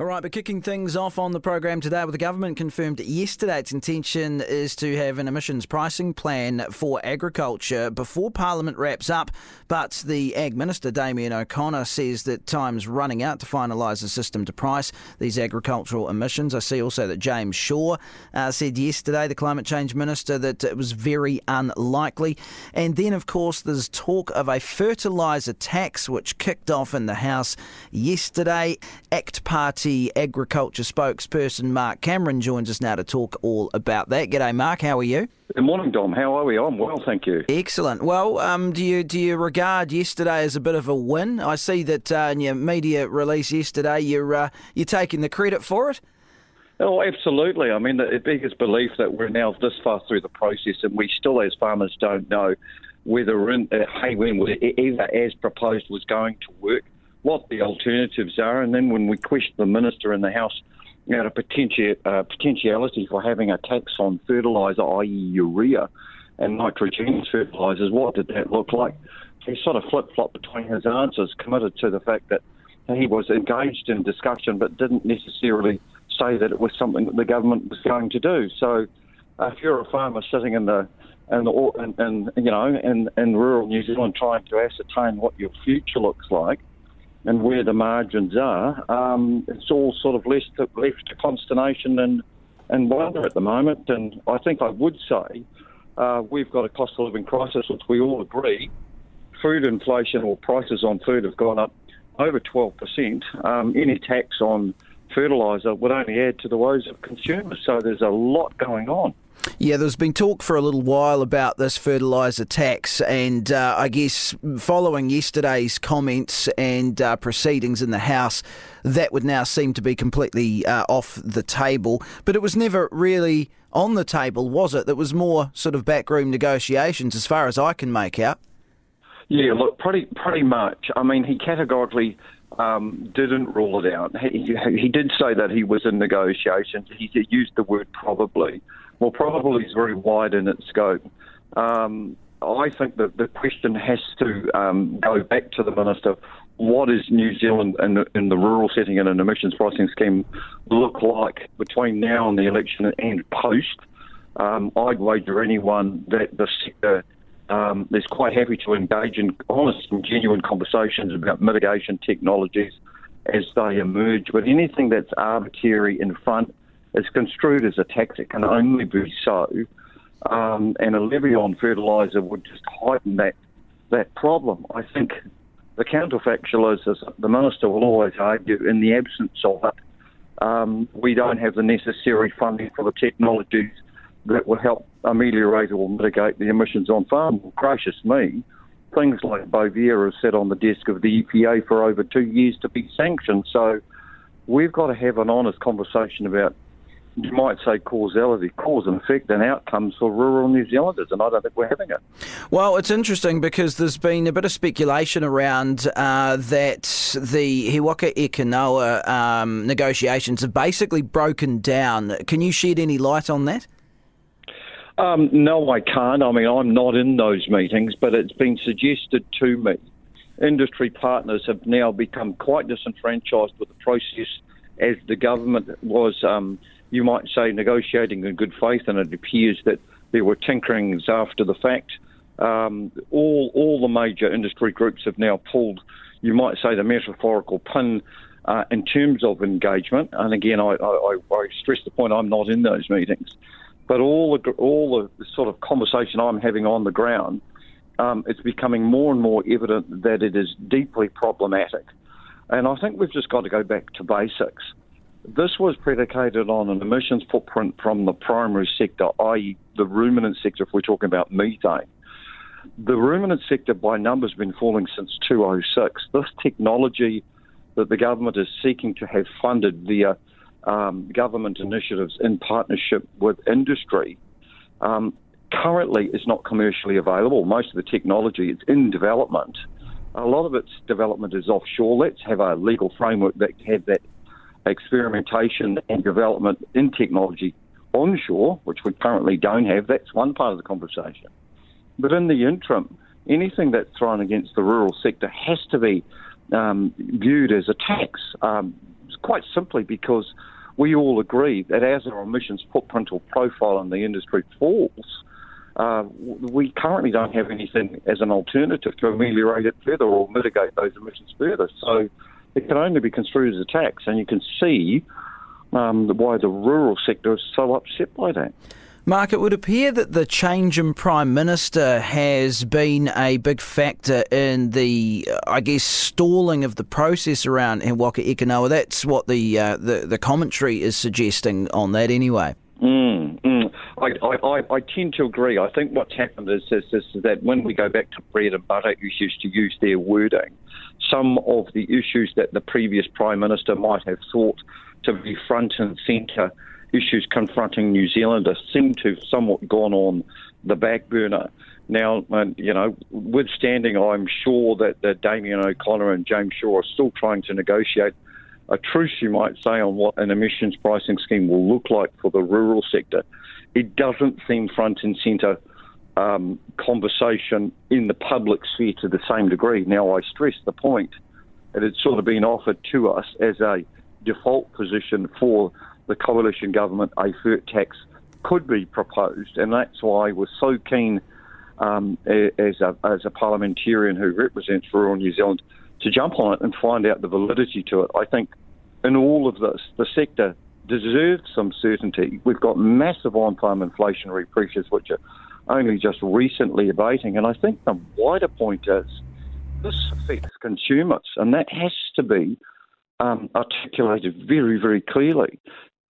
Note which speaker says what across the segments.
Speaker 1: All right, but kicking things off on the program today, well, the government confirmed yesterday its intention is to have an emissions pricing plan for agriculture before Parliament wraps up. But the Ag Minister, Damien O'Connor, says that time's running out to finalise a system to price these agricultural emissions. I see also that James Shaw uh, said yesterday, the Climate Change Minister, that it was very unlikely. And then, of course, there's talk of a fertiliser tax, which kicked off in the House yesterday. ACT Party Party Agriculture spokesperson Mark Cameron joins us now to talk all about that. G'day, Mark. How are you?
Speaker 2: Good morning, Dom. How are we? I'm well, thank you.
Speaker 1: Excellent. Well, um, do you do you regard yesterday as a bit of a win? I see that uh, in your media release yesterday, you're uh, you're taking the credit for it.
Speaker 2: Oh, absolutely. I mean, the biggest belief that we're now this far through the process, and we still, as farmers, don't know whether in, uh, Haywen, either as proposed, was going to work what the alternatives are, and then when we question the minister in the House about a potenti- uh, potentiality for having a tax on fertiliser, i.e., urea and nitrogen fertilisers, what did that look like? He sort of flip flop between his answers, committed to the fact that he was engaged in discussion but didn't necessarily say that it was something that the government was going to do. So, uh, if you're a farmer sitting in the and you know in, in rural New Zealand trying to ascertain what your future looks like, and where the margins are, um, it's all sort of left to, left to consternation and, and wonder at the moment. And I think I would say uh, we've got a cost of living crisis, which we all agree. Food inflation or prices on food have gone up over 12%. Um, any tax on fertiliser would only add to the woes of consumers. So there's a lot going on.
Speaker 1: Yeah, there's been talk for a little while about this fertiliser tax, and uh, I guess following yesterday's comments and uh, proceedings in the House, that would now seem to be completely uh, off the table. But it was never really on the table, was it? That was more sort of backroom negotiations, as far as I can make out.
Speaker 2: Yeah, look, pretty pretty much. I mean, he categorically um, didn't rule it out. He, he did say that he was in negotiations. He used the word probably. Well, probably is very wide in its scope. Um, I think that the question has to um, go back to the minister. What is New Zealand in in the rural setting and an emissions pricing scheme look like between now and the election and post? Um, I'd wager anyone that the sector um, is quite happy to engage in honest and genuine conversations about mitigation technologies as they emerge. But anything that's arbitrary in front is construed as a tax. It can only be so. Um, and a levy on fertiliser would just heighten that that problem. I think the counterfactual is, the minister will always argue, in the absence of it, um, we don't have the necessary funding for the technologies that will help ameliorate or mitigate the emissions on farm. Well, gracious me, things like Bovaer have sat on the desk of the EPA for over two years to be sanctioned. So we've got to have an honest conversation about you might say causality, cause and effect and outcomes for rural New Zealanders, and I don't think we're having it.
Speaker 1: Well, it's interesting because there's been a bit of speculation around uh, that the He Waka Eke Noa um, negotiations have basically broken down. Can you shed any light on that?
Speaker 2: Um, no, I can't. I mean, I'm not in those meetings, but it's been suggested to me. Industry partners have now become quite disenfranchised with the process as the government was, um, you might say, negotiating in good faith, and it appears that there were tinkerings after the fact. Um, all all the major industry groups have now pulled, you might say, the metaphorical pin uh, in terms of engagement. And again, I, I, I stress the point: I'm not in those meetings. But all the all the sort of conversation I'm having on the ground, um, it's becoming more and more evident that it is deeply problematic. And I think we've just got to go back to basics. This was predicated on an emissions footprint from the primary sector, i.e., the ruminant sector, if we're talking about methane. The ruminant sector, by numbers, has been falling since 2006. This technology that the government is seeking to have funded via um, government initiatives in partnership with industry um, currently is not commercially available. Most of the technology is in development. A lot of its development is offshore. Let's have a legal framework that have that experimentation and development in technology onshore, which we currently don't have. That's one part of the conversation. But in the interim, anything that's thrown against the rural sector has to be um, viewed as a tax, um, quite simply because we all agree that as our emissions footprint or profile in the industry falls, uh, we currently don't have anything as an alternative to ameliorate it further or mitigate those emissions further. So it can only be construed as a tax, and you can see um, why the rural sector is so upset by that.
Speaker 1: Mark, it would appear that the change in Prime Minister has been a big factor in the, I guess, stalling of the process around Waka Eke That's what the, uh, the, the commentary is suggesting on that anyway.
Speaker 2: Mm, mm. I, I, I, tend to agree. I think what's happened is, is, is, that when we go back to bread and butter issues, to use their wording, some of the issues that the previous Prime Minister might have thought to be front and centre issues confronting New Zealanders seem to have somewhat gone on the back burner. Now, you know, withstanding, I'm sure that, that Damien O'Connor and James Shaw are still trying to negotiate a truce, you might say, on what an emissions pricing scheme will look like for the rural sector. It doesn't seem front and centre um, conversation in the public sphere to the same degree. Now, I stress the point that it's sort of been offered to us as a default position for the coalition government, a FERT tax could be proposed, and that's why we're so keen um, as, a, as a parliamentarian who represents rural New Zealand to jump on it and find out the validity to it. I think in all of this, the sector deserves some certainty. We've got massive on-farm inflationary pressures, which are only just recently abating, and I think the wider point is this affects consumers, and that has to be um, articulated very, very clearly.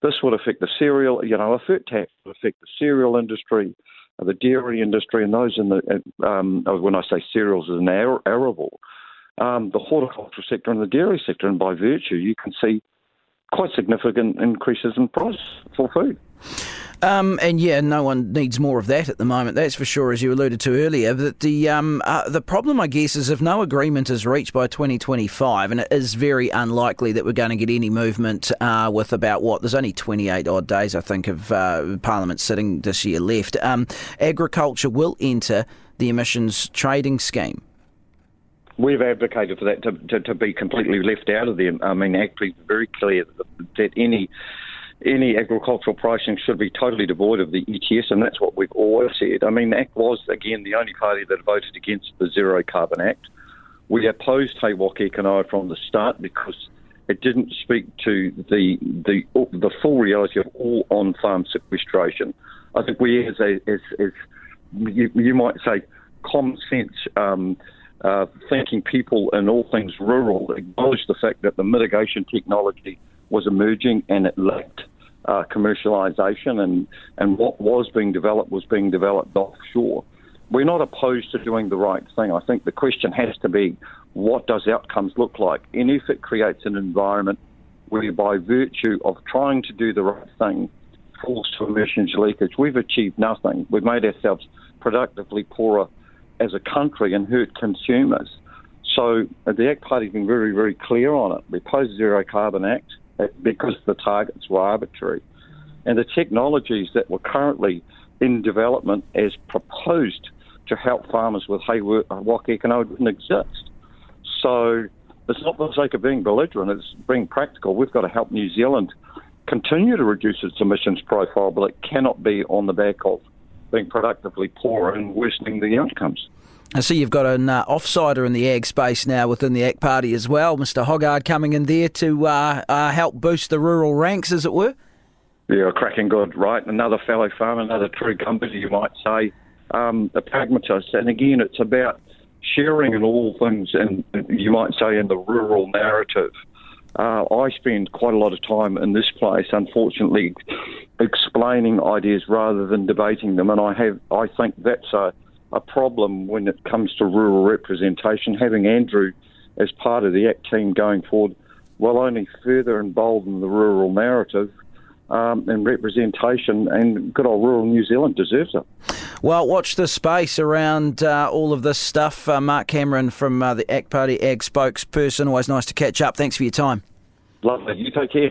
Speaker 2: This would affect the cereal, you know, a FERT tax would affect the cereal industry, the dairy industry, and those in the, um, when I say cereals as an arable, um, the horticultural sector and the dairy sector, and by virtue, you can see quite significant increases in price for food.
Speaker 1: Um, and yeah, no one needs more of that at the moment. That's for sure, as you alluded to earlier. But the um, uh, the problem, I guess, is if no agreement is reached by 2025, and it is very unlikely that we're going to get any movement uh, with about what there's only 28 odd days, I think, of uh, Parliament sitting this year left. Um, agriculture will enter the emissions trading scheme.
Speaker 2: We've advocated for that to, to, to be completely left out of the. I mean, actually, very clear that, any any agricultural pricing should be totally devoid of the ETS, and that's what we've always said. I mean, ACT was, again, the only party that voted against the Zero Carbon Act. We opposed Waka Eke from the start because it didn't speak to the the the full reality of all on-farm sequestration. I think we, as a, as, as you, you might say, common sense um, uh, thinking people in all things rural acknowledge the fact that the mitigation technology was emerging and it lacked uh, commercialisation and, and what was being developed was being developed offshore. We're not opposed to doing the right thing. I think the question has to be what does outcomes look like? And if it creates an environment where, by virtue of trying to do the right thing, falls to emissions leakage, we've achieved nothing. We've made ourselves productively poorer as a country and hurt consumers. So uh, the ACT Party's been very, very clear on it. We oppose the Zero Carbon Act because the targets were arbitrary. And the technologies that were currently in development as proposed to help farmers with He Waka Eke Noa didn't exist. So it's not for the sake of being belligerent, it's being practical. We've got to help New Zealand continue to reduce its emissions profile, but it cannot be on the back of being productively poor and worsening the outcomes.
Speaker 1: I see you've got an uh, offsider in the ag space now within the ACT Party as well. Mr. Hoggard coming in there to uh, uh, help boost the rural ranks, as it were.
Speaker 2: Yeah, cracking good, right? Another fellow farmer, another true company, you might say, um, a pragmatist. And again, it's about sharing in all things, and you might say in the rural narrative. Uh, I spend quite a lot of time in this place, unfortunately, explaining ideas rather than debating them, and I have I think that's a a problem when it comes to rural representation. Having Andrew as part of the ACT team going forward will only further embolden the rural narrative um, and representation, and good old rural New Zealand deserves it.
Speaker 1: Well, watch the space around uh, all of this stuff. Uh, Mark Cameron from uh, the ACT Party Ag spokesperson. Always nice to catch up. Thanks for your time.
Speaker 2: Lovely. You take care.